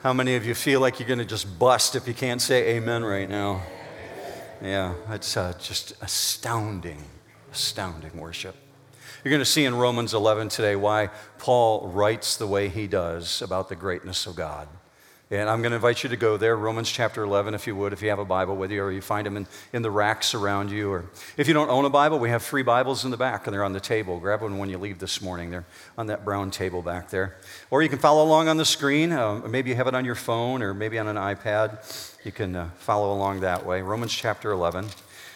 How many of you feel like you're going to just bust if you can't say amen right now? Yeah, it's uh, just astounding, astounding worship. You're going to see in Romans 11 today why Paul writes the way he does about the greatness of God. And I'm going to invite you to go there, Romans chapter 11, if you would, if you have a Bible with you, or you find them in, in the racks around you. Or if you don't own a Bible, we have free Bibles in the back, and they're on the table. Grab one when you leave this morning. They're on that brown table back there. Or you can follow along on the screen. Uh, maybe you have it on your phone, or maybe on an iPad. You can uh, follow along that way. Romans chapter 11.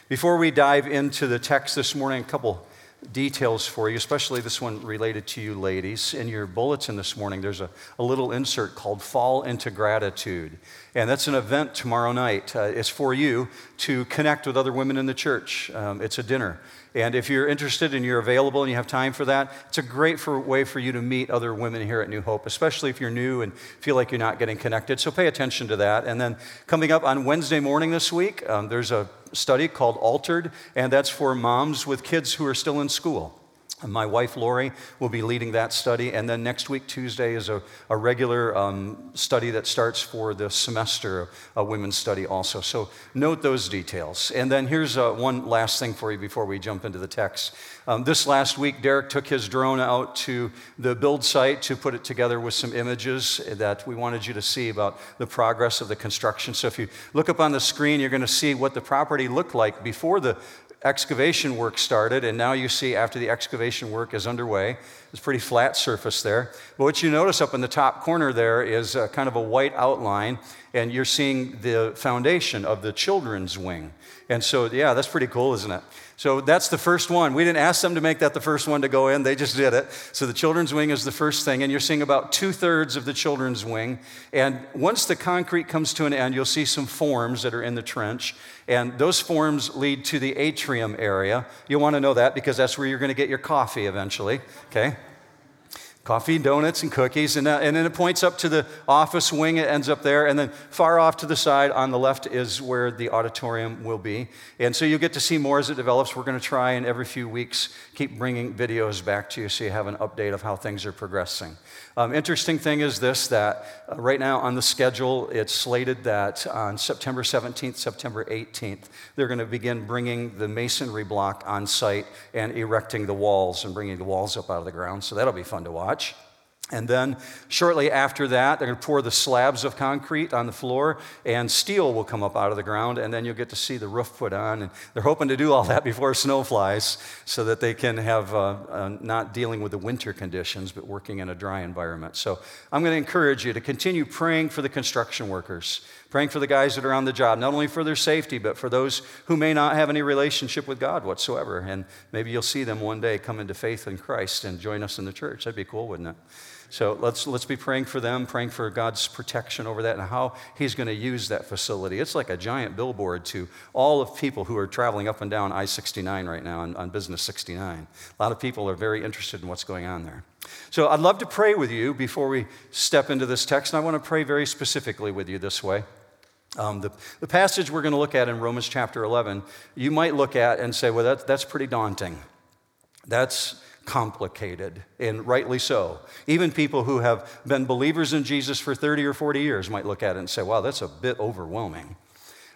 Before we dive into the text this morning, a couple details for you, especially this one related to you ladies. In your bulletin this morning, there's a, a little insert called Fall into Gratitude. And that's an event tomorrow night. Uh, it's for you to connect with other women in the church. Um, it's a dinner. And if you're interested and you're available and you have time for that, it's a great for, way for you to meet other women here at New Hope, especially if you're new and feel like you're not getting connected. So pay attention to that. And then coming up on Wednesday morning this week, um, there's a study called Altered, and that's for moms with kids who are still in school. My wife Lori will be leading that study, and then next week, Tuesday, is a, a regular um, study that starts for the semester, a women's study also. So note those details. And then here's uh, one last thing for you before we jump into the text. Um, this last week, Derek took his drone out to the build site to put it together with some images that we wanted you to see about the progress of the construction. So if you look up on the screen, you're going to see what the property looked like before the excavation work started, and now you see after the excavation work is underway, it's pretty flat surface there. But what you notice up in the top corner there is kind of a white outline, and you're seeing the foundation of the children's wing. And so, yeah, that's pretty cool, isn't it? So that's the first one. We didn't ask them to make that the first one to go in, they just did it. So the children's wing is the first thing, and you're seeing about two thirds of the children's wing. And once the concrete comes to an end, you'll see some forms that are in the trench. And those forms lead to the atrium area. You'll want to know that because that's where you're going to get your coffee eventually, okay? coffee, donuts, and cookies. And, uh, and then it points up to the office wing, it ends up there. And then far off to the side on the left is where the auditorium will be. And so you'll get to see more as it develops. We're going to try and every few weeks keep bringing videos back to you so you have an update of how things are progressing. Um, interesting thing is this that uh, right now on the schedule, it's slated that on September 17th, September 18th, they're going to begin bringing the masonry block on site and erecting the walls and bringing the walls up out of the ground. So that'll be fun to watch. And then shortly after that, they're going to pour the slabs of concrete on the floor, and steel will come up out of the ground, and then you'll get to see the roof put on. And they're hoping to do all that before snow flies so that they can have uh, uh, not dealing with the winter conditions, but working in a dry environment. So I'm going to encourage you to continue praying for the construction workers, praying for the guys that are on the job, not only for their safety, but for those who may not have any relationship with God whatsoever. And maybe you'll see them one day come into faith in Christ and join us in the church. That'd be cool, wouldn't it? So let's, let's be praying for them, praying for God's protection over that and how He's going to use that facility. It's like a giant billboard to all of people who are traveling up and down I 69 right now on, on Business 69. A lot of people are very interested in what's going on there. So I'd love to pray with you before we step into this text, and I want to pray very specifically with you this way. Um, the, the passage we're going to look at in Romans chapter 11, you might look at and say, well, that, that's pretty daunting. That's complicated, and rightly so. Even people who have been believers in Jesus for 30 or 40 years might look at it and say, wow, that's a bit overwhelming.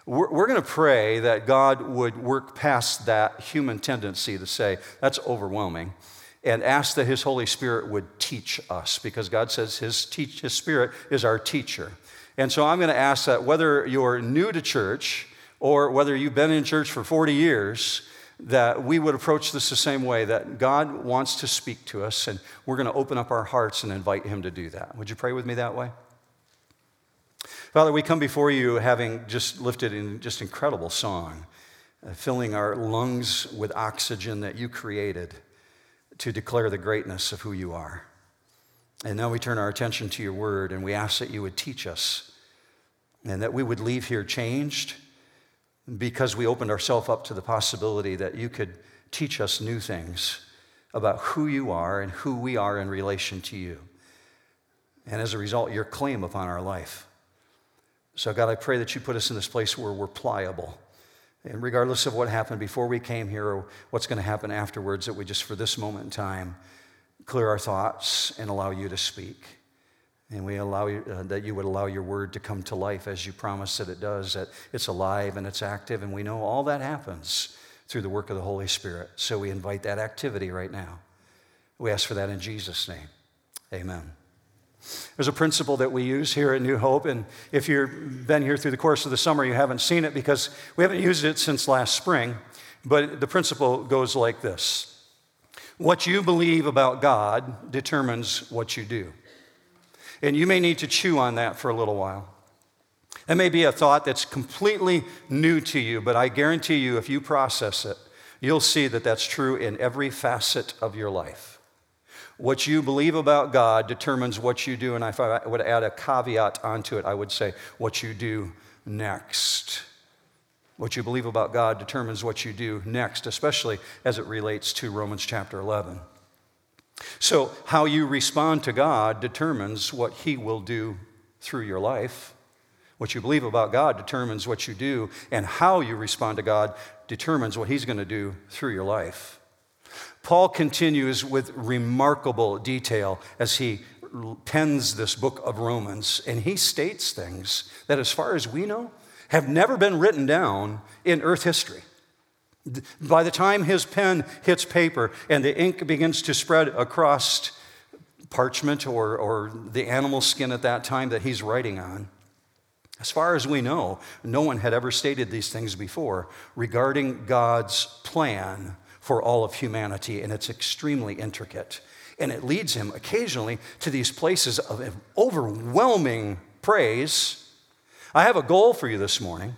We're, we're going to pray that God would work past that human tendency to say, that's overwhelming, and ask that His Holy Spirit would teach us, because God says His, teach, His Spirit is our teacher. And so I'm going to ask that whether you're new to church or whether you've been in church for 40 years, that we would approach this the same way that God wants to speak to us, and we're going to open up our hearts and invite Him to do that. Would you pray with me that way? Father, we come before you having just lifted in just incredible song, uh, filling our lungs with oxygen that you created to declare the greatness of who you are. And now we turn our attention to your word and we ask that you would teach us and that we would leave here changed because we opened ourselves up to the possibility that you could teach us new things about who you are and who we are in relation to you. And as a result, your claim upon our life. So, God, I pray that you put us in this place where we're pliable. And regardless of what happened before we came here or what's going to happen afterwards, that we just, for this moment in time, clear our thoughts and allow you to speak. And we allow you, uh, that you would allow your word to come to life as you promised that it does, that it's alive and it's active. And we know all that happens through the work of the Holy Spirit. So we invite that activity right now. We ask for that in Jesus' name. Amen. There's a principle that we use here at New Hope, and if you've been here through the course of the summer, you haven't seen it because we haven't used it since last spring. But the principle goes like this What you believe about God determines what you do. And you may need to chew on that for a little while. That may be a thought that's completely new to you, but I guarantee you, if you process it, you'll see that that's true in every facet of your life. What you believe about God determines what you do, and if I would add a caveat onto it, I would say what you do next. What you believe about God determines what you do next, especially as it relates to Romans chapter 11. So, how you respond to God determines what He will do through your life. What you believe about God determines what you do, and how you respond to God determines what He's going to do through your life. Paul continues with remarkable detail as he pens this book of Romans, and he states things that, as far as we know, have never been written down in earth history. By the time his pen hits paper and the ink begins to spread across parchment or, or the animal skin at that time that he's writing on, as far as we know, no one had ever stated these things before regarding God's plan for all of humanity, and it's extremely intricate. And it leads him occasionally to these places of overwhelming praise. I have a goal for you this morning.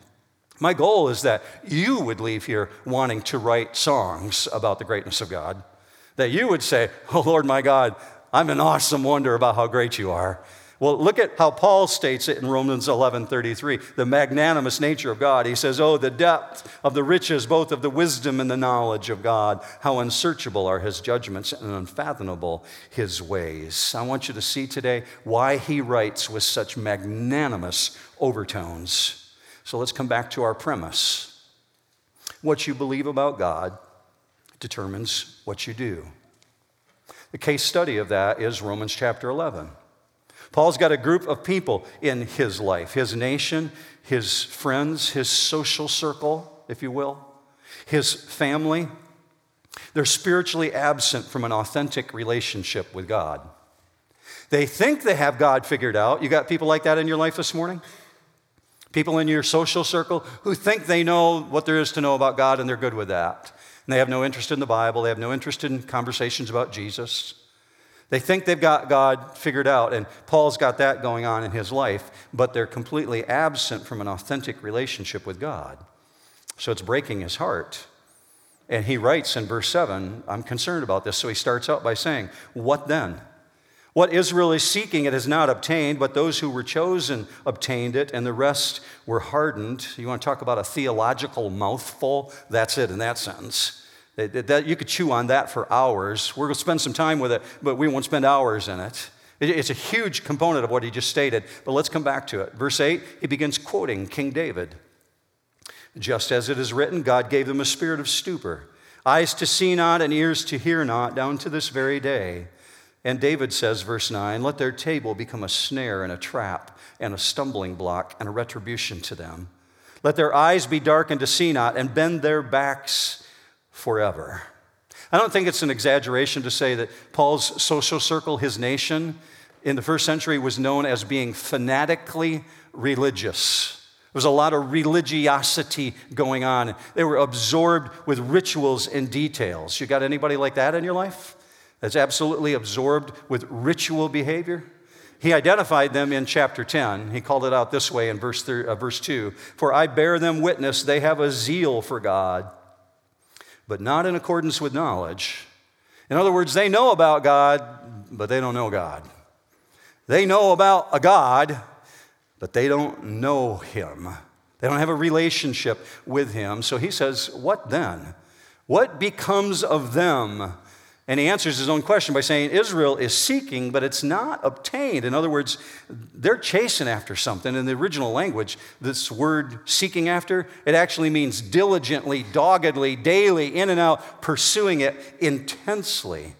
My goal is that you would leave here wanting to write songs about the greatness of God. That you would say, Oh Lord my God, I'm an awesome wonder about how great you are. Well, look at how Paul states it in Romans 11:33, the magnanimous nature of God. He says, "Oh, the depth of the riches both of the wisdom and the knowledge of God. How unsearchable are his judgments and unfathomable his ways." I want you to see today why he writes with such magnanimous overtones. So let's come back to our premise. What you believe about God determines what you do. The case study of that is Romans chapter 11. Paul's got a group of people in his life his nation, his friends, his social circle, if you will, his family. They're spiritually absent from an authentic relationship with God. They think they have God figured out. You got people like that in your life this morning? People in your social circle who think they know what there is to know about God and they're good with that. And they have no interest in the Bible, they have no interest in conversations about Jesus. They think they've got God figured out, and Paul's got that going on in his life, but they're completely absent from an authentic relationship with God. So it's breaking his heart. And he writes in verse 7, I'm concerned about this. So he starts out by saying, What then? What Israel is seeking, it has not obtained, but those who were chosen obtained it, and the rest were hardened. You want to talk about a theological mouthful? That's it in that sentence. That, you could chew on that for hours. We're going to spend some time with it, but we won't spend hours in it. It's a huge component of what he just stated, but let's come back to it. Verse 8, he begins quoting King David. Just as it is written, God gave them a spirit of stupor, eyes to see not and ears to hear not, down to this very day. And David says, verse 9, let their table become a snare and a trap and a stumbling block and a retribution to them. Let their eyes be darkened to see not and bend their backs forever. I don't think it's an exaggeration to say that Paul's social circle, his nation, in the first century was known as being fanatically religious. There was a lot of religiosity going on. They were absorbed with rituals and details. You got anybody like that in your life? That's absolutely absorbed with ritual behavior? He identified them in chapter 10. He called it out this way in verse, uh, verse 2 For I bear them witness, they have a zeal for God but not in accordance with knowledge. In other words, they know about God, but they don't know God. They know about a God, but they don't know Him. They don't have a relationship with Him. So he says, What then? What becomes of them? And he answers his own question by saying, Israel is seeking, but it's not obtained. In other words, they're chasing after something. In the original language, this word seeking after, it actually means diligently, doggedly, daily, in and out, pursuing it intensely.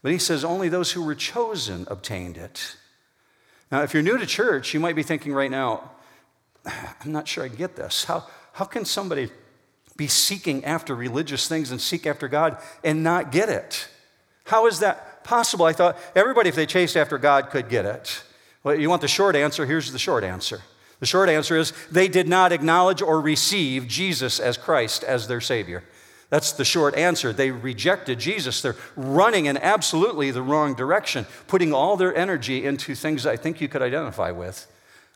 But he says, only those who were chosen obtained it. Now, if you're new to church, you might be thinking right now, I'm not sure I get this. How, how can somebody be seeking after religious things and seek after God and not get it? How is that possible? I thought everybody, if they chased after God, could get it. Well, you want the short answer? Here's the short answer. The short answer is they did not acknowledge or receive Jesus as Christ as their Savior. That's the short answer. They rejected Jesus. They're running in absolutely the wrong direction, putting all their energy into things I think you could identify with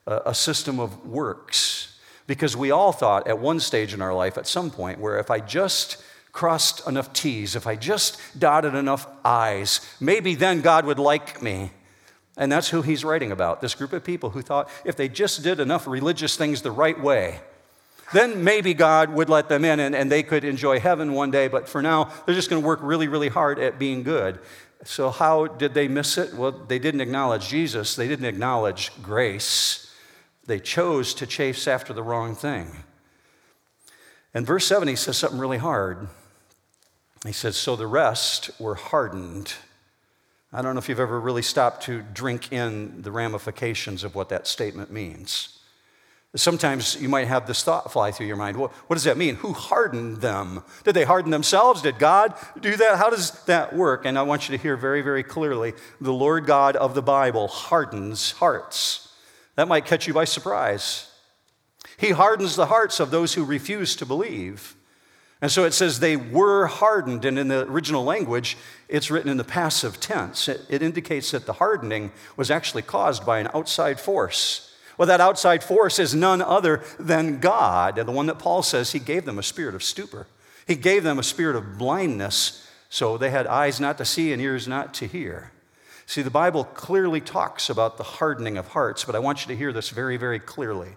a system of works. Because we all thought at one stage in our life, at some point, where if I just crossed enough T's, if I just dotted enough I's, maybe then God would like me. And that's who he's writing about this group of people who thought if they just did enough religious things the right way, then maybe God would let them in and, and they could enjoy heaven one day. But for now, they're just going to work really, really hard at being good. So, how did they miss it? Well, they didn't acknowledge Jesus, they didn't acknowledge grace. They chose to chase after the wrong thing. And verse 7, he says something really hard. He says, So the rest were hardened. I don't know if you've ever really stopped to drink in the ramifications of what that statement means. Sometimes you might have this thought fly through your mind. Well, what does that mean? Who hardened them? Did they harden themselves? Did God do that? How does that work? And I want you to hear very, very clearly the Lord God of the Bible hardens hearts. That might catch you by surprise. He hardens the hearts of those who refuse to believe. And so it says they were hardened, and in the original language, it's written in the passive tense. It, it indicates that the hardening was actually caused by an outside force. Well, that outside force is none other than God, and the one that Paul says he gave them a spirit of stupor. He gave them a spirit of blindness, so they had eyes not to see and ears not to hear. See, the Bible clearly talks about the hardening of hearts, but I want you to hear this very, very clearly.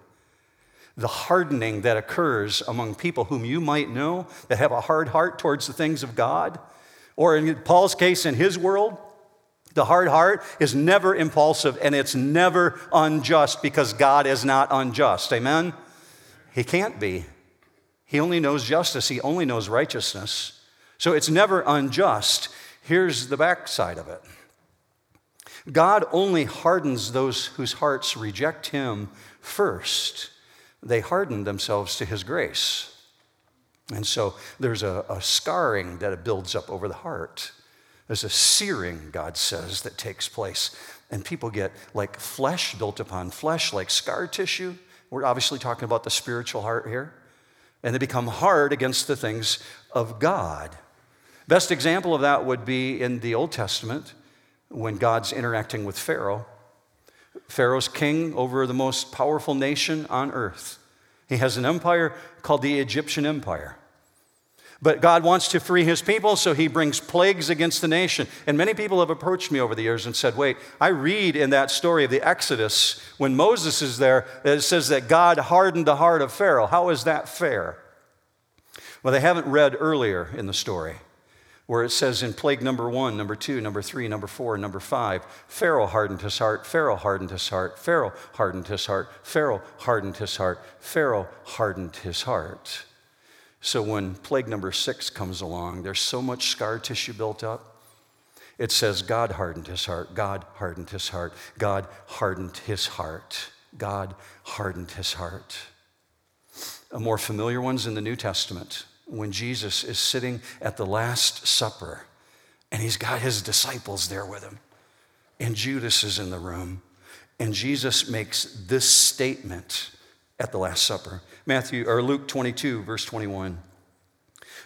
The hardening that occurs among people whom you might know that have a hard heart towards the things of God, or in Paul's case, in his world, the hard heart is never impulsive and it's never unjust because God is not unjust. Amen? He can't be. He only knows justice, He only knows righteousness. So it's never unjust. Here's the backside of it God only hardens those whose hearts reject Him first. They hardened themselves to His grace. And so there's a, a scarring that builds up over the heart. There's a searing, God says, that takes place. And people get like flesh built upon flesh, like scar tissue. We're obviously talking about the spiritual heart here. And they become hard against the things of God. Best example of that would be in the Old Testament when God's interacting with Pharaoh. Pharaoh's king over the most powerful nation on earth. He has an empire called the Egyptian Empire. But God wants to free his people, so he brings plagues against the nation. And many people have approached me over the years and said, Wait, I read in that story of the Exodus, when Moses is there, that it says that God hardened the heart of Pharaoh. How is that fair? Well, they haven't read earlier in the story where it says in plague number one, number two, number three, number four, number five, Pharaoh hardened his heart, Pharaoh hardened his heart, Pharaoh hardened his heart, Pharaoh hardened his heart, Pharaoh hardened his heart. So when plague number six comes along, there's so much scar tissue built up. It says, God hardened his heart, God hardened his heart, God hardened his heart, God hardened his heart. A more familiar one's in the New Testament when Jesus is sitting at the Last Supper and he's got his disciples there with him, and Judas is in the room, and Jesus makes this statement at the Last Supper. Matthew or Luke 22, verse 21.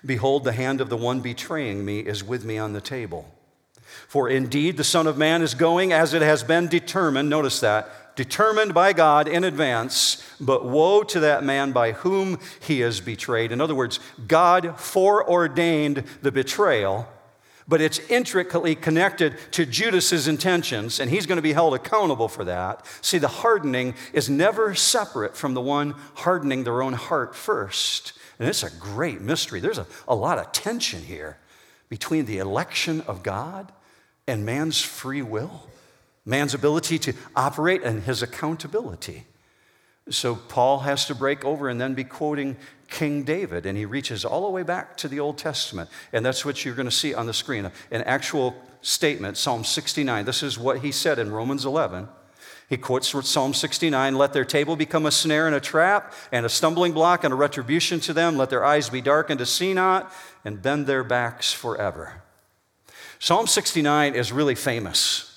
Behold, the hand of the one betraying me is with me on the table. For indeed the Son of Man is going as it has been determined, notice that, determined by God in advance, but woe to that man by whom he is betrayed. In other words, God foreordained the betrayal but it's intricately connected to Judas's intentions, and he's going to be held accountable for that. See, the hardening is never separate from the one hardening their own heart first. And it's a great mystery. There's a, a lot of tension here between the election of God and man's free will, man's ability to operate, and his accountability. So Paul has to break over and then be quoting King David, and he reaches all the way back to the Old Testament. And that's what you're going to see on the screen an actual statement, Psalm 69. This is what he said in Romans 11. He quotes Psalm 69 Let their table become a snare and a trap, and a stumbling block and a retribution to them. Let their eyes be darkened to see not, and bend their backs forever. Psalm 69 is really famous.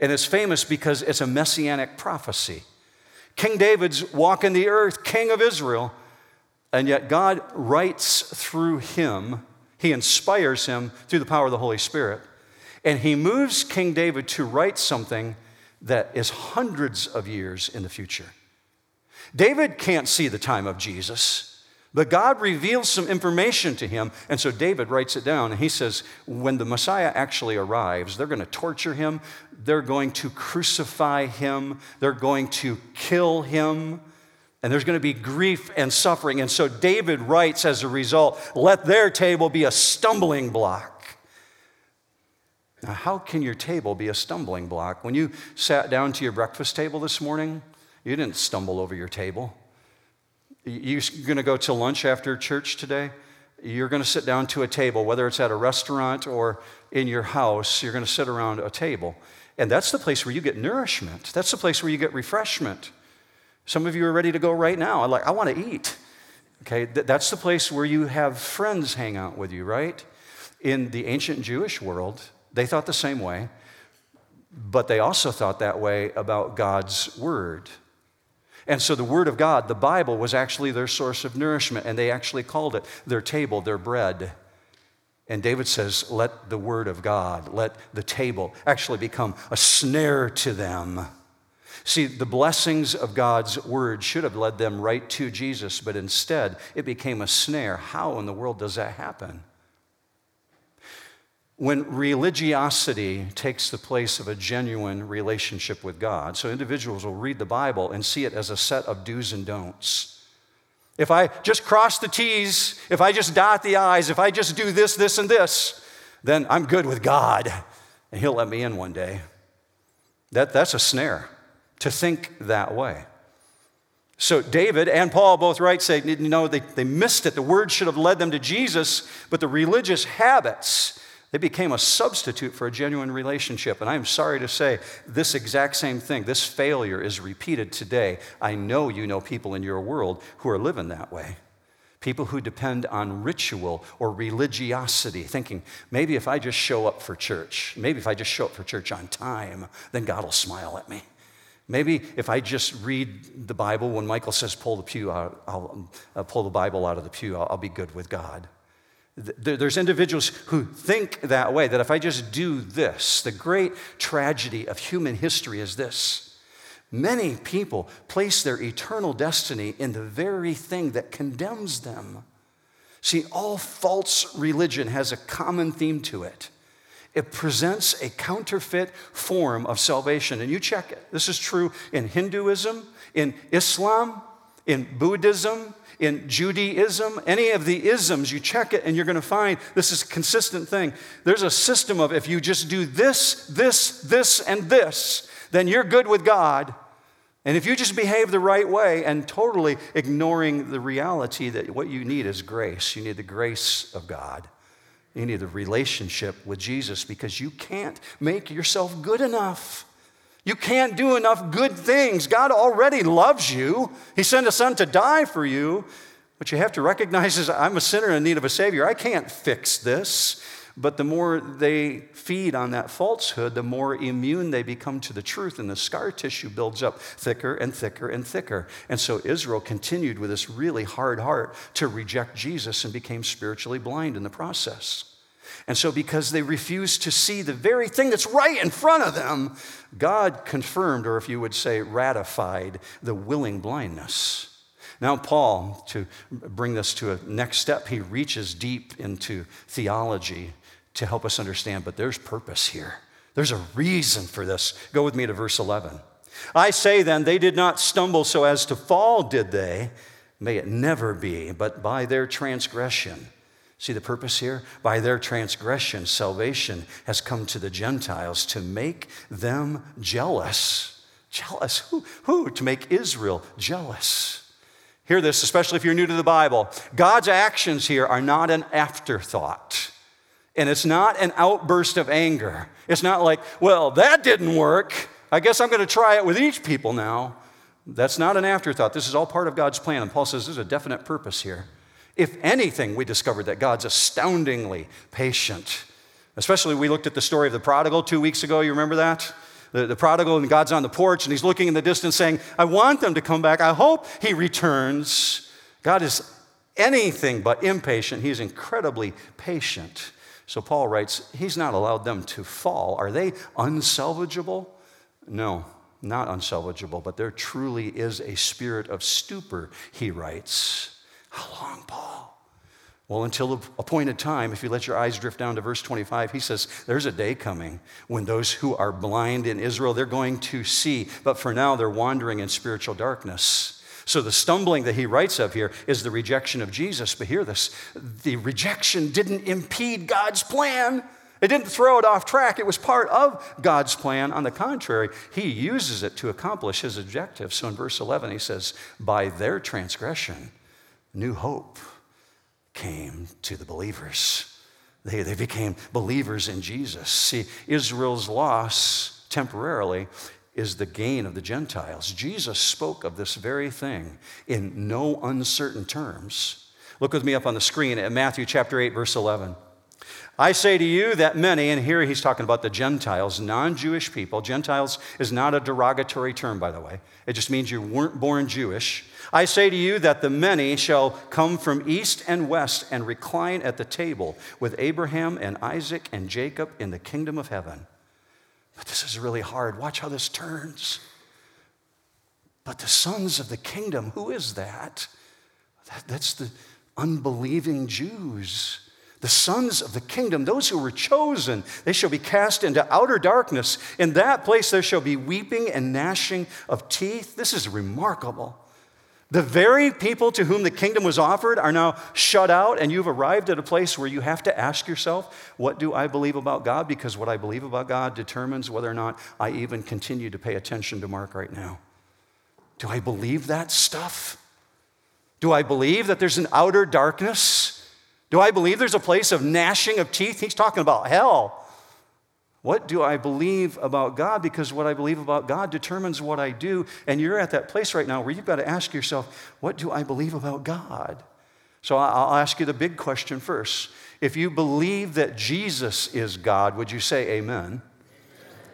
And it's famous because it's a messianic prophecy. King David's walking the earth, king of Israel, and yet God writes through him, he inspires him through the power of the Holy Spirit. And he moves King David to write something that is hundreds of years in the future. David can't see the time of Jesus, but God reveals some information to him, and so David writes it down. And he says, when the Messiah actually arrives, they're going to torture him, they're going to crucify him, they're going to kill him, and there's going to be grief and suffering. And so David writes as a result, let their table be a stumbling block now, how can your table be a stumbling block? When you sat down to your breakfast table this morning, you didn't stumble over your table. You're going to go to lunch after church today? You're going to sit down to a table, whether it's at a restaurant or in your house, you're going to sit around a table. And that's the place where you get nourishment. That's the place where you get refreshment. Some of you are ready to go right now. I like I want to eat. Okay, that's the place where you have friends hang out with you, right? In the ancient Jewish world, they thought the same way, but they also thought that way about God's Word. And so the Word of God, the Bible, was actually their source of nourishment, and they actually called it their table, their bread. And David says, let the Word of God, let the table actually become a snare to them. See, the blessings of God's Word should have led them right to Jesus, but instead it became a snare. How in the world does that happen? When religiosity takes the place of a genuine relationship with God. So individuals will read the Bible and see it as a set of do's and don'ts. If I just cross the T's, if I just dot the I's, if I just do this, this, and this, then I'm good with God and He'll let me in one day. That, that's a snare to think that way. So David and Paul both write, say, you know, they, they missed it. The word should have led them to Jesus, but the religious habits they became a substitute for a genuine relationship. And I'm sorry to say, this exact same thing, this failure is repeated today. I know you know people in your world who are living that way. People who depend on ritual or religiosity, thinking, maybe if I just show up for church, maybe if I just show up for church on time, then God will smile at me. Maybe if I just read the Bible when Michael says pull the pew out, I'll, I'll pull the Bible out of the pew, I'll, I'll be good with God. There's individuals who think that way, that if I just do this, the great tragedy of human history is this. Many people place their eternal destiny in the very thing that condemns them. See, all false religion has a common theme to it. It presents a counterfeit form of salvation. And you check it. This is true in Hinduism, in Islam, in Buddhism, in Judaism, any of the isms, you check it and you're going to find this is a consistent thing. There's a system of if you just do this, this, this, and this, then you're good with God. And if you just behave the right way and totally ignoring the reality that what you need is grace, you need the grace of God. You need the relationship with Jesus because you can't make yourself good enough. You can't do enough good things. God already loves you. He sent a son to die for you. What you have to recognize is I'm a sinner in need of a Savior. I can't fix this. But the more they feed on that falsehood, the more immune they become to the truth, and the scar tissue builds up thicker and thicker and thicker. And so Israel continued with this really hard heart to reject Jesus and became spiritually blind in the process. And so, because they refused to see the very thing that's right in front of them, God confirmed, or if you would say, ratified, the willing blindness. Now, Paul, to bring this to a next step, he reaches deep into theology to help us understand, but there's purpose here. There's a reason for this. Go with me to verse 11. I say then, they did not stumble so as to fall, did they? May it never be, but by their transgression See the purpose here? By their transgression, salvation has come to the Gentiles to make them jealous. Jealous? Who? Who? To make Israel jealous. Hear this, especially if you're new to the Bible. God's actions here are not an afterthought. And it's not an outburst of anger. It's not like, well, that didn't work. I guess I'm going to try it with each people now. That's not an afterthought. This is all part of God's plan. And Paul says there's a definite purpose here. If anything, we discovered that God's astoundingly patient. Especially, we looked at the story of the prodigal two weeks ago. You remember that? The, the prodigal, and God's on the porch, and he's looking in the distance saying, I want them to come back. I hope he returns. God is anything but impatient. He's incredibly patient. So Paul writes, He's not allowed them to fall. Are they unsalvageable? No, not unsalvageable, but there truly is a spirit of stupor, he writes. How long, Paul? Well, until the appointed time, if you let your eyes drift down to verse 25, he says, There's a day coming when those who are blind in Israel, they're going to see, but for now they're wandering in spiritual darkness. So the stumbling that he writes of here is the rejection of Jesus. But hear this the rejection didn't impede God's plan. It didn't throw it off track. It was part of God's plan. On the contrary, he uses it to accomplish his objective. So in verse 11, he says, By their transgression, new hope came to the believers. They, they became believers in Jesus. See, Israel's loss temporarily is the gain of the Gentiles. Jesus spoke of this very thing in no uncertain terms. Look with me up on the screen at Matthew chapter 8, verse 11. I say to you that many, and here he's talking about the Gentiles, non Jewish people. Gentiles is not a derogatory term, by the way. It just means you weren't born Jewish. I say to you that the many shall come from east and west and recline at the table with Abraham and Isaac and Jacob in the kingdom of heaven. But this is really hard. Watch how this turns. But the sons of the kingdom, who is that? that that's the unbelieving Jews. The sons of the kingdom, those who were chosen, they shall be cast into outer darkness. In that place there shall be weeping and gnashing of teeth. This is remarkable. The very people to whom the kingdom was offered are now shut out, and you've arrived at a place where you have to ask yourself, What do I believe about God? Because what I believe about God determines whether or not I even continue to pay attention to Mark right now. Do I believe that stuff? Do I believe that there's an outer darkness? Do I believe there's a place of gnashing of teeth? He's talking about hell. What do I believe about God? Because what I believe about God determines what I do. And you're at that place right now where you've got to ask yourself, what do I believe about God? So I'll ask you the big question first. If you believe that Jesus is God, would you say amen?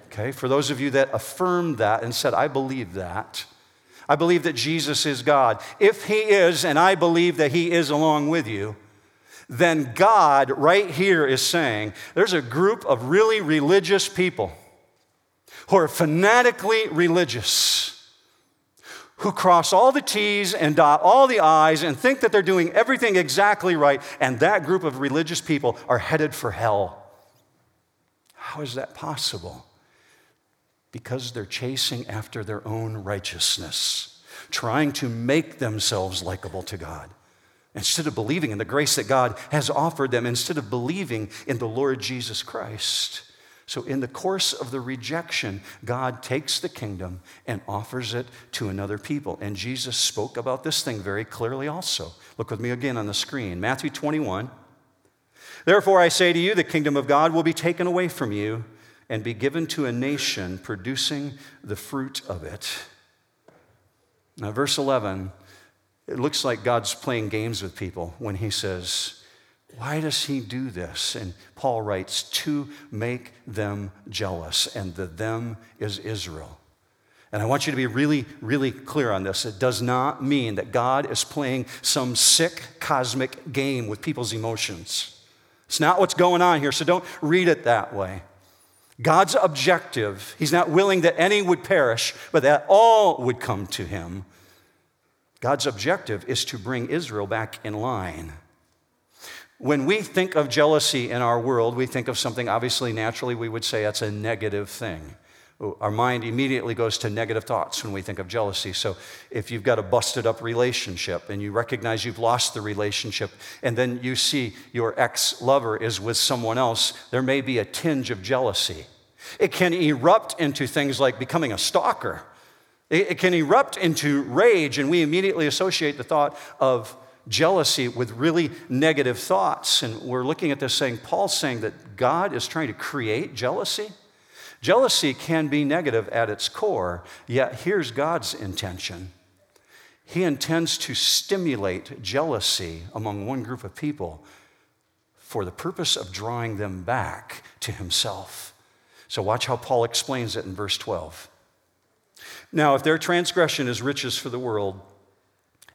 Okay, for those of you that affirmed that and said, I believe that, I believe that Jesus is God. If He is, and I believe that He is along with you, then God, right here, is saying there's a group of really religious people who are fanatically religious, who cross all the T's and dot all the I's and think that they're doing everything exactly right, and that group of religious people are headed for hell. How is that possible? Because they're chasing after their own righteousness, trying to make themselves likable to God. Instead of believing in the grace that God has offered them, instead of believing in the Lord Jesus Christ. So, in the course of the rejection, God takes the kingdom and offers it to another people. And Jesus spoke about this thing very clearly also. Look with me again on the screen Matthew 21. Therefore, I say to you, the kingdom of God will be taken away from you and be given to a nation producing the fruit of it. Now, verse 11 it looks like God's playing games with people when he says, Why does he do this? And Paul writes, To make them jealous. And the them is Israel. And I want you to be really, really clear on this. It does not mean that God is playing some sick cosmic game with people's emotions. It's not what's going on here, so don't read it that way. God's objective, He's not willing that any would perish, but that all would come to Him. God's objective is to bring Israel back in line. When we think of jealousy in our world, we think of something obviously, naturally, we would say that's a negative thing. Our mind immediately goes to negative thoughts when we think of jealousy. So, if you've got a busted up relationship and you recognize you've lost the relationship, and then you see your ex lover is with someone else, there may be a tinge of jealousy. It can erupt into things like becoming a stalker it, can erupt into rage, and we immediately associate the thought of jealousy with really negative thoughts. And we're looking at this saying, Paul's saying that God is trying to create jealousy. Jealousy can be negative at its core, yet here's God's intention. He intends to stimulate jealousy among one group of people for the purpose of drawing them back to himself. So, watch how Paul explains it in verse 12. Now, if their transgression is riches for the world,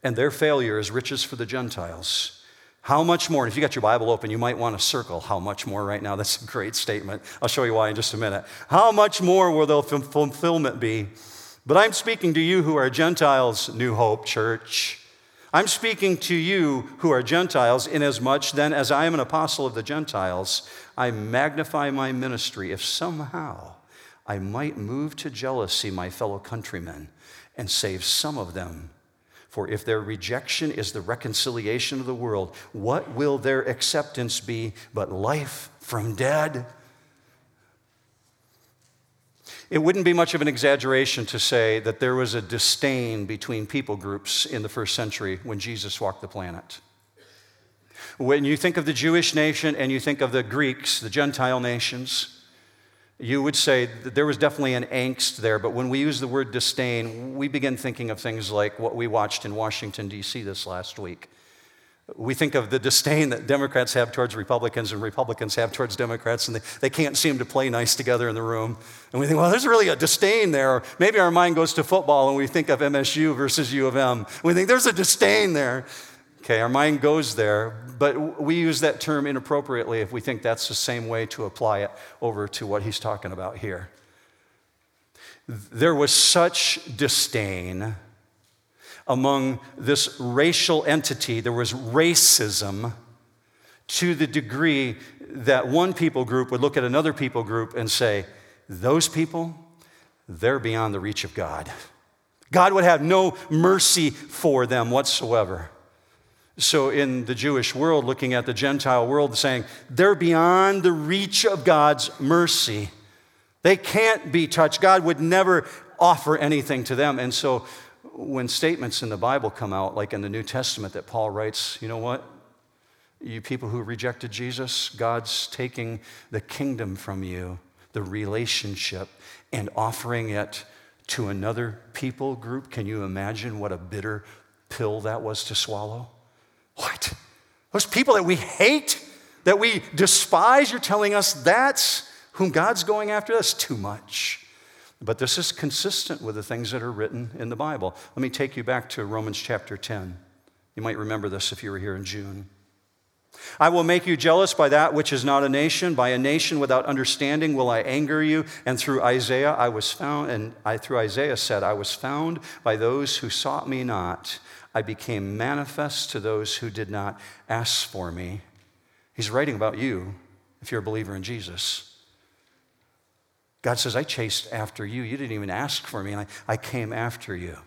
and their failure is riches for the Gentiles, how much more? And if you got your Bible open, you might want to circle how much more right now. That's a great statement. I'll show you why in just a minute. How much more will the fulfillment be? But I'm speaking to you who are Gentiles, New Hope Church. I'm speaking to you who are Gentiles, inasmuch then as I am an apostle of the Gentiles, I magnify my ministry if somehow I might move to jealousy my fellow countrymen and save some of them. For if their rejection is the reconciliation of the world, what will their acceptance be but life from dead? It wouldn't be much of an exaggeration to say that there was a disdain between people groups in the first century when Jesus walked the planet. When you think of the Jewish nation and you think of the Greeks, the Gentile nations, you would say that there was definitely an angst there, but when we use the word disdain, we begin thinking of things like what we watched in Washington, D.C. this last week. We think of the disdain that Democrats have towards Republicans and Republicans have towards Democrats, and they, they can't seem to play nice together in the room. And we think, well, there's really a disdain there. Or maybe our mind goes to football and we think of MSU versus U of M. We think there's a disdain there. Okay, our mind goes there, but we use that term inappropriately if we think that's the same way to apply it over to what he's talking about here. There was such disdain among this racial entity, there was racism to the degree that one people group would look at another people group and say, Those people, they're beyond the reach of God. God would have no mercy for them whatsoever. So, in the Jewish world, looking at the Gentile world, saying, They're beyond the reach of God's mercy. They can't be touched. God would never offer anything to them. And so, when statements in the Bible come out, like in the New Testament, that Paul writes, you know what? You people who rejected Jesus, God's taking the kingdom from you, the relationship, and offering it to another people group. Can you imagine what a bitter pill that was to swallow? What? Those people that we hate, that we despise, you're telling us that's whom God's going after? That's too much. But this is consistent with the things that are written in the Bible. Let me take you back to Romans chapter 10. You might remember this if you were here in June. I will make you jealous by that which is not a nation. By a nation without understanding will I anger you. And through Isaiah I was found, and I through Isaiah said, I was found by those who sought me not. I became manifest to those who did not ask for me. He's writing about you if you're a believer in Jesus. God says, I chased after you. You didn't even ask for me, and I, I came after you.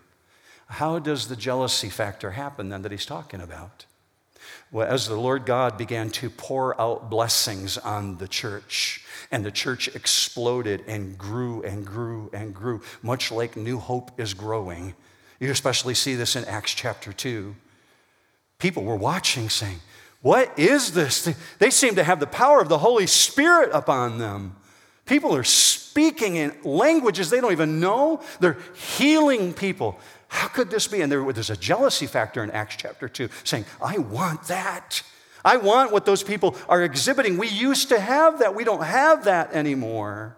How does the jealousy factor happen then that he's talking about? Well, as the Lord God began to pour out blessings on the church, and the church exploded and grew and grew and grew, much like New Hope is growing. You especially see this in Acts chapter 2. People were watching, saying, What is this? They seem to have the power of the Holy Spirit upon them. People are speaking in languages they don't even know. They're healing people. How could this be? And there, there's a jealousy factor in Acts chapter 2 saying, I want that. I want what those people are exhibiting. We used to have that. We don't have that anymore.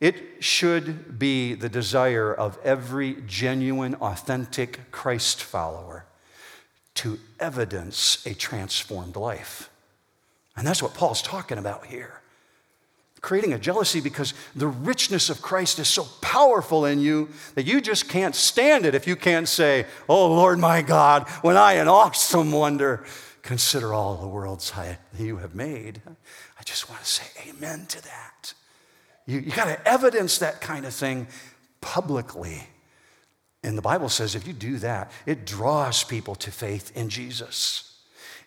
It should be the desire of every genuine, authentic Christ follower to evidence a transformed life. And that's what Paul's talking about here creating a jealousy because the richness of Christ is so powerful in you that you just can't stand it if you can't say, Oh Lord my God, when I in awesome wonder consider all the worlds I, you have made. I just want to say amen to that. You, you got to evidence that kind of thing publicly. And the Bible says if you do that, it draws people to faith in Jesus.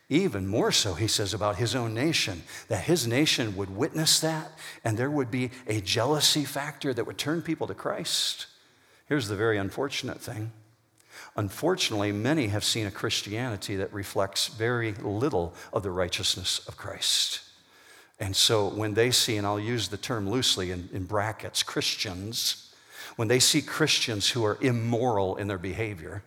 Even more so, he says about his own nation, that his nation would witness that and there would be a jealousy factor that would turn people to Christ. Here's the very unfortunate thing. Unfortunately, many have seen a Christianity that reflects very little of the righteousness of Christ. And so when they see, and I'll use the term loosely in, in brackets, Christians, when they see Christians who are immoral in their behavior,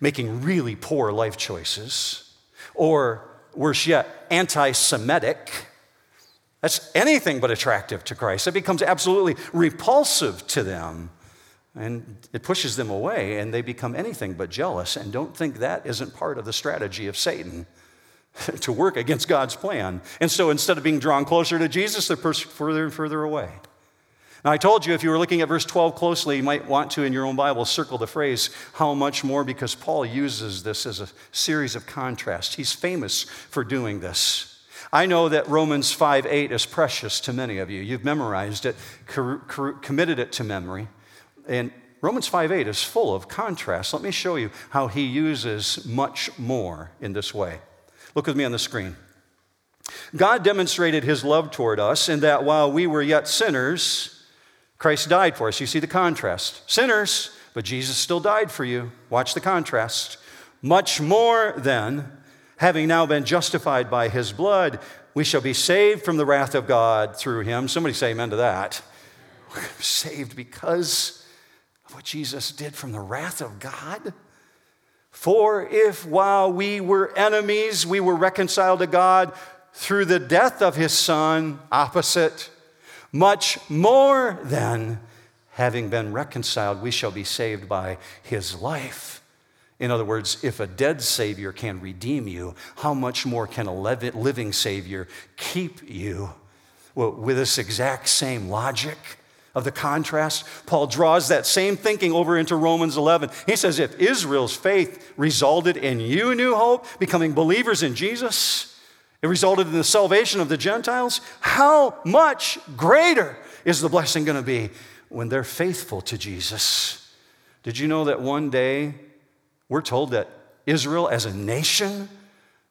making really poor life choices, or worse yet, anti Semitic, that's anything but attractive to Christ. It becomes absolutely repulsive to them. And it pushes them away, and they become anything but jealous. And don't think that isn't part of the strategy of Satan to work against God's plan. And so instead of being drawn closer to Jesus, they're further and further away. Now, I told you if you were looking at verse 12 closely, you might want to, in your own Bible, circle the phrase, how much more, because Paul uses this as a series of contrasts. He's famous for doing this. I know that Romans 5 8 is precious to many of you. You've memorized it, committed it to memory. And Romans 5 8 is full of contrast. Let me show you how he uses much more in this way. Look with me on the screen. God demonstrated his love toward us in that while we were yet sinners, Christ died for us. You see the contrast. Sinners, but Jesus still died for you. Watch the contrast. Much more then, having now been justified by his blood, we shall be saved from the wrath of God through him. Somebody say amen to that. We're saved because of what Jesus did from the wrath of God? For if while we were enemies, we were reconciled to God through the death of his Son, opposite, much more than having been reconciled, we shall be saved by his life. In other words, if a dead Savior can redeem you, how much more can a living Savior keep you? Well, with this exact same logic, of the contrast, Paul draws that same thinking over into Romans 11. He says, if Israel's faith resulted in you, new hope, becoming believers in Jesus, it resulted in the salvation of the Gentiles, how much greater is the blessing going to be when they're faithful to Jesus? Did you know that one day we're told that Israel as a nation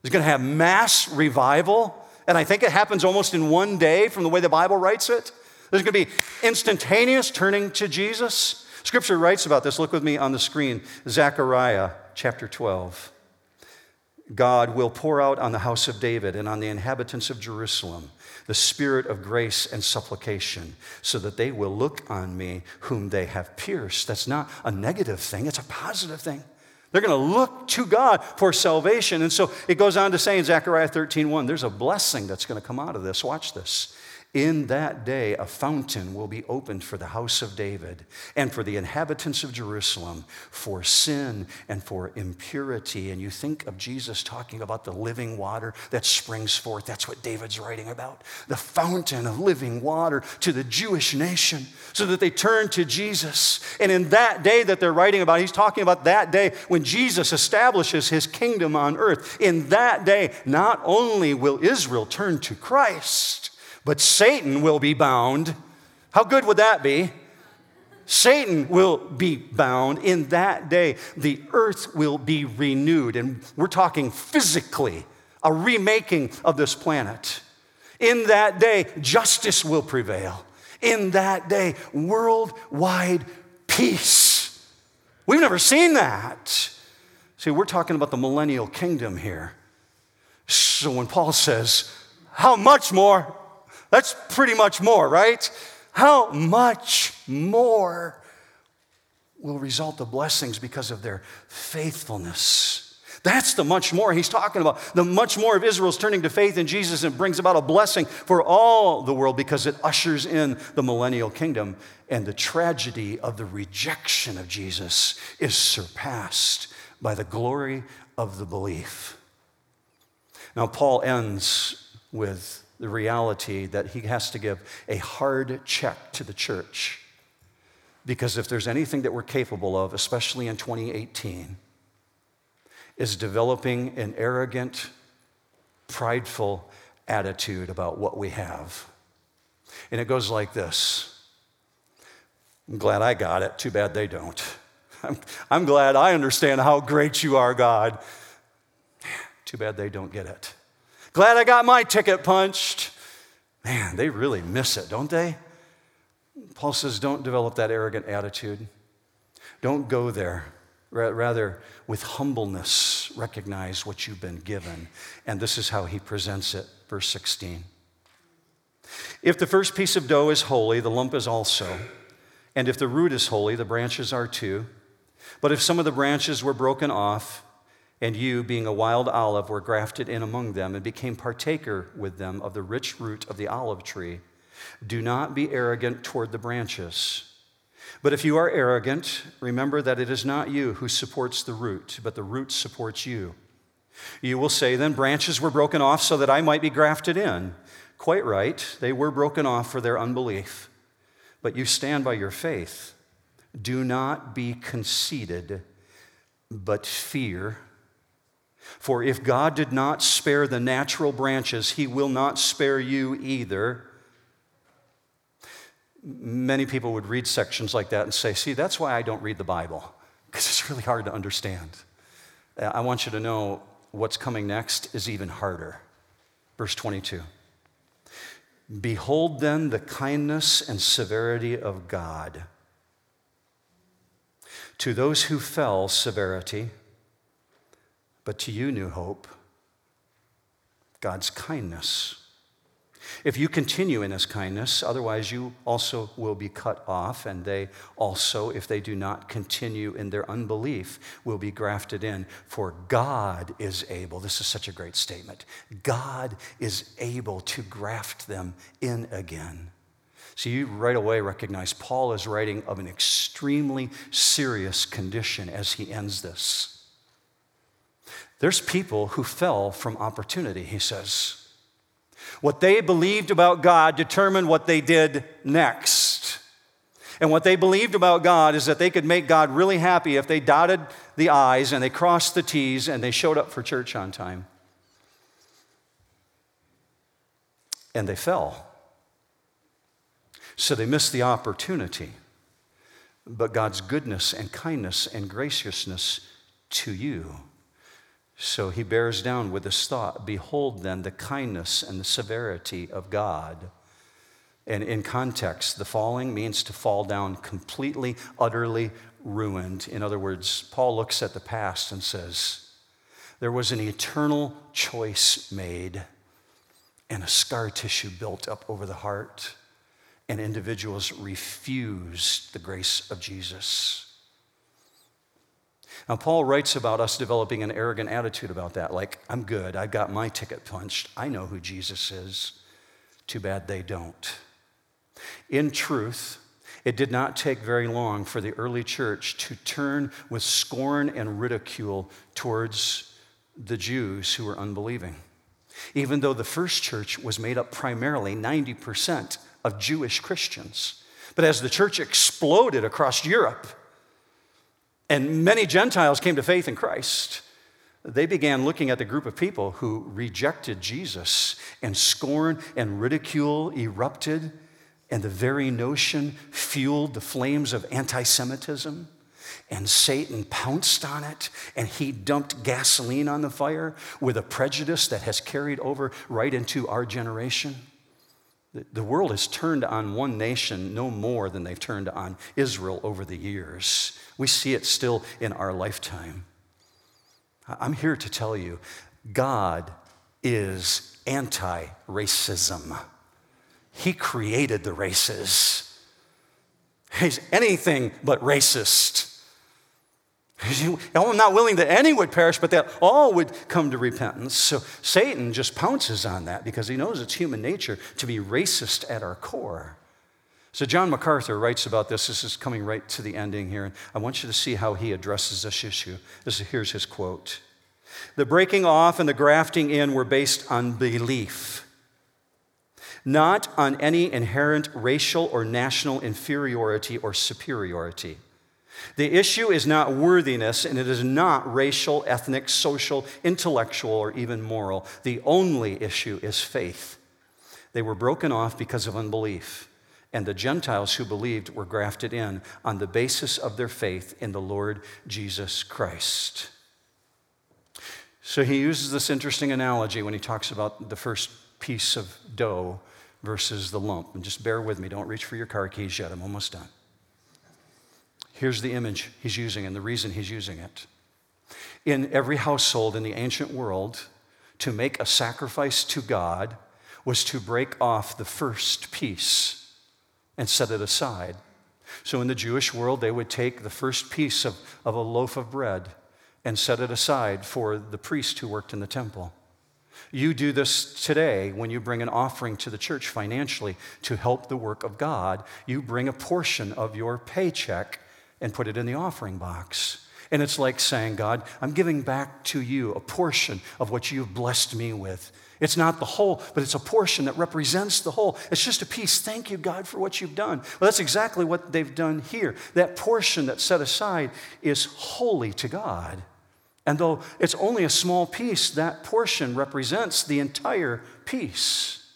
is going to have mass revival? And I think it happens almost in one day from the way the Bible writes it. There's going to be instantaneous turning to Jesus. Scripture writes about this. Look with me on the screen Zechariah chapter 12. God will pour out on the house of David and on the inhabitants of Jerusalem the spirit of grace and supplication, so that they will look on me whom they have pierced. That's not a negative thing, it's a positive thing. They're going to look to God for salvation. And so it goes on to say in Zechariah 13 1, there's a blessing that's going to come out of this. Watch this. In that day, a fountain will be opened for the house of David and for the inhabitants of Jerusalem for sin and for impurity. And you think of Jesus talking about the living water that springs forth. That's what David's writing about the fountain of living water to the Jewish nation so that they turn to Jesus. And in that day that they're writing about, he's talking about that day when Jesus establishes his kingdom on earth. In that day, not only will Israel turn to Christ, but Satan will be bound. How good would that be? Satan will be bound in that day. The earth will be renewed. And we're talking physically, a remaking of this planet. In that day, justice will prevail. In that day, worldwide peace. We've never seen that. See, we're talking about the millennial kingdom here. So when Paul says, How much more? That's pretty much more, right? How much more will result the blessings because of their faithfulness? That's the much more he's talking about. The much more of Israel's turning to faith in Jesus and brings about a blessing for all the world because it ushers in the millennial kingdom. And the tragedy of the rejection of Jesus is surpassed by the glory of the belief. Now, Paul ends with the reality that he has to give a hard check to the church. Because if there's anything that we're capable of, especially in 2018, is developing an arrogant, prideful attitude about what we have. And it goes like this I'm glad I got it. Too bad they don't. I'm, I'm glad I understand how great you are, God. Too bad they don't get it. Glad I got my ticket punched. Man, they really miss it, don't they? Paul says, don't develop that arrogant attitude. Don't go there. Rather, with humbleness, recognize what you've been given. And this is how he presents it, verse 16. If the first piece of dough is holy, the lump is also. And if the root is holy, the branches are too. But if some of the branches were broken off, and you, being a wild olive, were grafted in among them and became partaker with them of the rich root of the olive tree, do not be arrogant toward the branches. But if you are arrogant, remember that it is not you who supports the root, but the root supports you. You will say, then, branches were broken off so that I might be grafted in. Quite right, they were broken off for their unbelief. But you stand by your faith. Do not be conceited, but fear. For if God did not spare the natural branches, he will not spare you either. Many people would read sections like that and say, See, that's why I don't read the Bible, because it's really hard to understand. Uh, I want you to know what's coming next is even harder. Verse 22. Behold then the kindness and severity of God. To those who fell, severity, but to you, New Hope, God's kindness. If you continue in his kindness, otherwise you also will be cut off, and they also, if they do not continue in their unbelief, will be grafted in. For God is able, this is such a great statement, God is able to graft them in again. So you right away recognize Paul is writing of an extremely serious condition as he ends this. There's people who fell from opportunity, he says. What they believed about God determined what they did next. And what they believed about God is that they could make God really happy if they dotted the I's and they crossed the T's and they showed up for church on time. And they fell. So they missed the opportunity. But God's goodness and kindness and graciousness to you so he bears down with this thought Behold then the kindness and the severity of God. And in context, the falling means to fall down completely, utterly ruined. In other words, Paul looks at the past and says, There was an eternal choice made and a scar tissue built up over the heart, and individuals refused the grace of Jesus. Now, Paul writes about us developing an arrogant attitude about that, like, I'm good, I got my ticket punched, I know who Jesus is. Too bad they don't. In truth, it did not take very long for the early church to turn with scorn and ridicule towards the Jews who were unbelieving. Even though the first church was made up primarily 90% of Jewish Christians. But as the church exploded across Europe, and many Gentiles came to faith in Christ. They began looking at the group of people who rejected Jesus, and scorn and ridicule erupted, and the very notion fueled the flames of anti Semitism. And Satan pounced on it, and he dumped gasoline on the fire with a prejudice that has carried over right into our generation. The world has turned on one nation no more than they've turned on Israel over the years. We see it still in our lifetime. I'm here to tell you God is anti racism. He created the races. He's anything but racist. Oh, I'm not willing that any would perish, but that all would come to repentance. So Satan just pounces on that because he knows it's human nature to be racist at our core. So John MacArthur writes about this. This is coming right to the ending here. And I want you to see how he addresses this issue. This, here's his quote The breaking off and the grafting in were based on belief, not on any inherent racial or national inferiority or superiority. The issue is not worthiness, and it is not racial, ethnic, social, intellectual, or even moral. The only issue is faith. They were broken off because of unbelief, and the Gentiles who believed were grafted in on the basis of their faith in the Lord Jesus Christ. So he uses this interesting analogy when he talks about the first piece of dough versus the lump. And just bear with me, don't reach for your car keys yet, I'm almost done. Here's the image he's using and the reason he's using it. In every household in the ancient world, to make a sacrifice to God was to break off the first piece and set it aside. So, in the Jewish world, they would take the first piece of, of a loaf of bread and set it aside for the priest who worked in the temple. You do this today when you bring an offering to the church financially to help the work of God. You bring a portion of your paycheck and put it in the offering box. And it's like saying, God, I'm giving back to you a portion of what you've blessed me with. It's not the whole, but it's a portion that represents the whole. It's just a piece. Thank you, God, for what you've done. Well, that's exactly what they've done here. That portion that's set aside is holy to God. And though it's only a small piece, that portion represents the entire piece.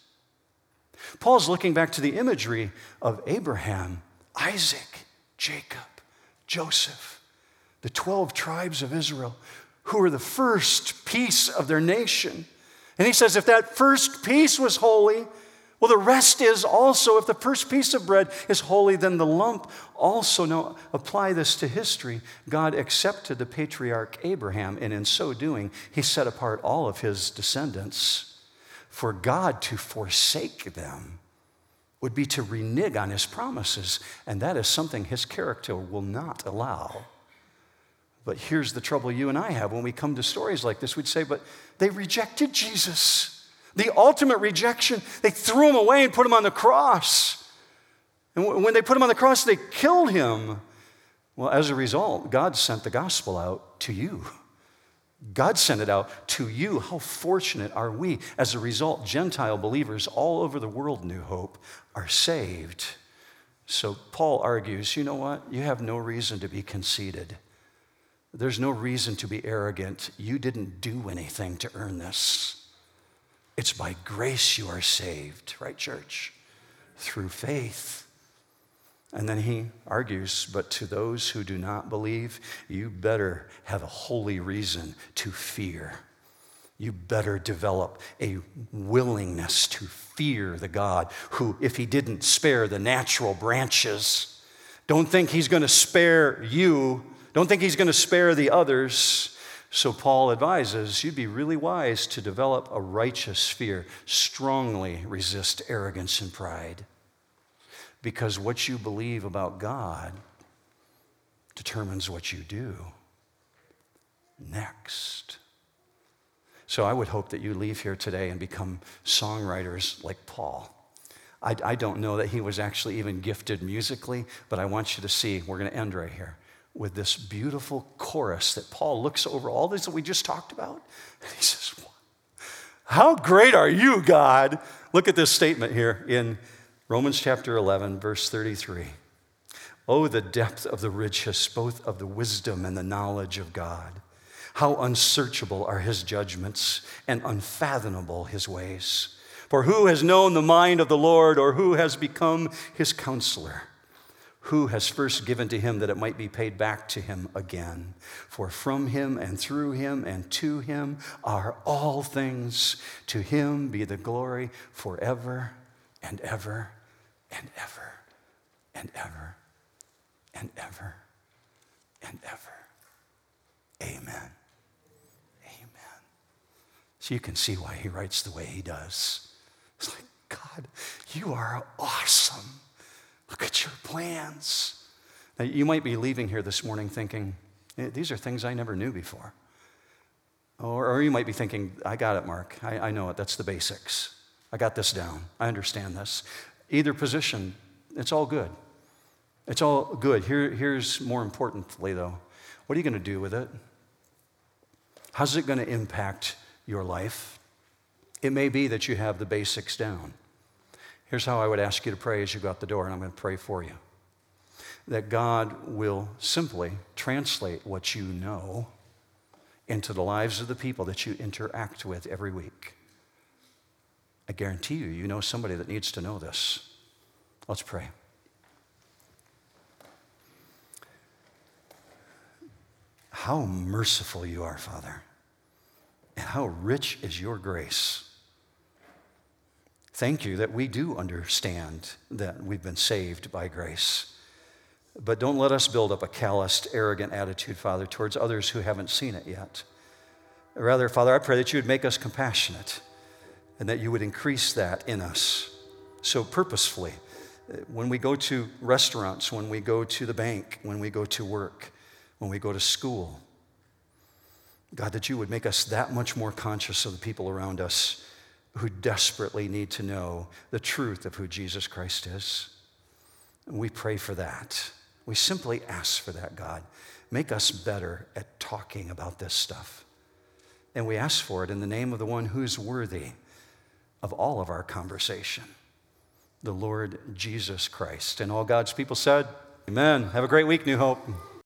Paul's looking back to the imagery of Abraham, Isaac, Jacob, Joseph, the 12 tribes of Israel, who were the first piece of their nation. And he says, if that first piece was holy, well, the rest is also, if the first piece of bread is holy, then the lump also. Now, apply this to history. God accepted the patriarch Abraham, and in so doing, he set apart all of his descendants. For God to forsake them would be to renege on his promises, and that is something his character will not allow. But here's the trouble you and I have when we come to stories like this. We'd say, but they rejected Jesus. The ultimate rejection, they threw him away and put him on the cross. And when they put him on the cross, they killed him. Well, as a result, God sent the gospel out to you. God sent it out to you. How fortunate are we? As a result, Gentile believers all over the world, New Hope, are saved. So Paul argues you know what? You have no reason to be conceited. There's no reason to be arrogant. You didn't do anything to earn this. It's by grace you are saved, right, church? Through faith. And then he argues, but to those who do not believe, you better have a holy reason to fear. You better develop a willingness to fear the God who, if he didn't spare the natural branches, don't think he's going to spare you. Don't think he's going to spare the others. So, Paul advises you'd be really wise to develop a righteous fear, strongly resist arrogance and pride. Because what you believe about God determines what you do next. So, I would hope that you leave here today and become songwriters like Paul. I, I don't know that he was actually even gifted musically, but I want you to see, we're going to end right here with this beautiful chorus that Paul looks over all this that we just talked about. And he says, How great are you, God? Look at this statement here in Romans chapter 11, verse 33. Oh, the depth of the riches, both of the wisdom and the knowledge of God. How unsearchable are his judgments and unfathomable his ways. For who has known the mind of the Lord, or who has become his counselor? who has first given to him that it might be paid back to him again. For from him and through him and to him are all things. To him be the glory forever and ever and ever and ever and ever and ever. Amen. So you can see why he writes the way he does. It's like, God, you are awesome. Look at your plans. Now, you might be leaving here this morning thinking, eh, these are things I never knew before. Or, or you might be thinking, I got it, Mark. I, I know it. That's the basics. I got this down. I understand this. Either position, it's all good. It's all good. Here, here's more importantly, though what are you going to do with it? How's it going to impact your life? It may be that you have the basics down. Here's how I would ask you to pray as you go out the door, and I'm going to pray for you. That God will simply translate what you know into the lives of the people that you interact with every week. I guarantee you, you know somebody that needs to know this. Let's pray. How merciful you are, Father, and how rich is your grace. Thank you that we do understand that we've been saved by grace. But don't let us build up a calloused, arrogant attitude, Father, towards others who haven't seen it yet. Rather, Father, I pray that you would make us compassionate and that you would increase that in us. So, purposefully, when we go to restaurants, when we go to the bank, when we go to work, when we go to school, God, that you would make us that much more conscious of the people around us who desperately need to know the truth of who Jesus Christ is. And we pray for that. We simply ask for that, God. Make us better at talking about this stuff. And we ask for it in the name of the one who's worthy of all of our conversation, the Lord Jesus Christ. And all God's people said, Amen. Have a great week, New Hope.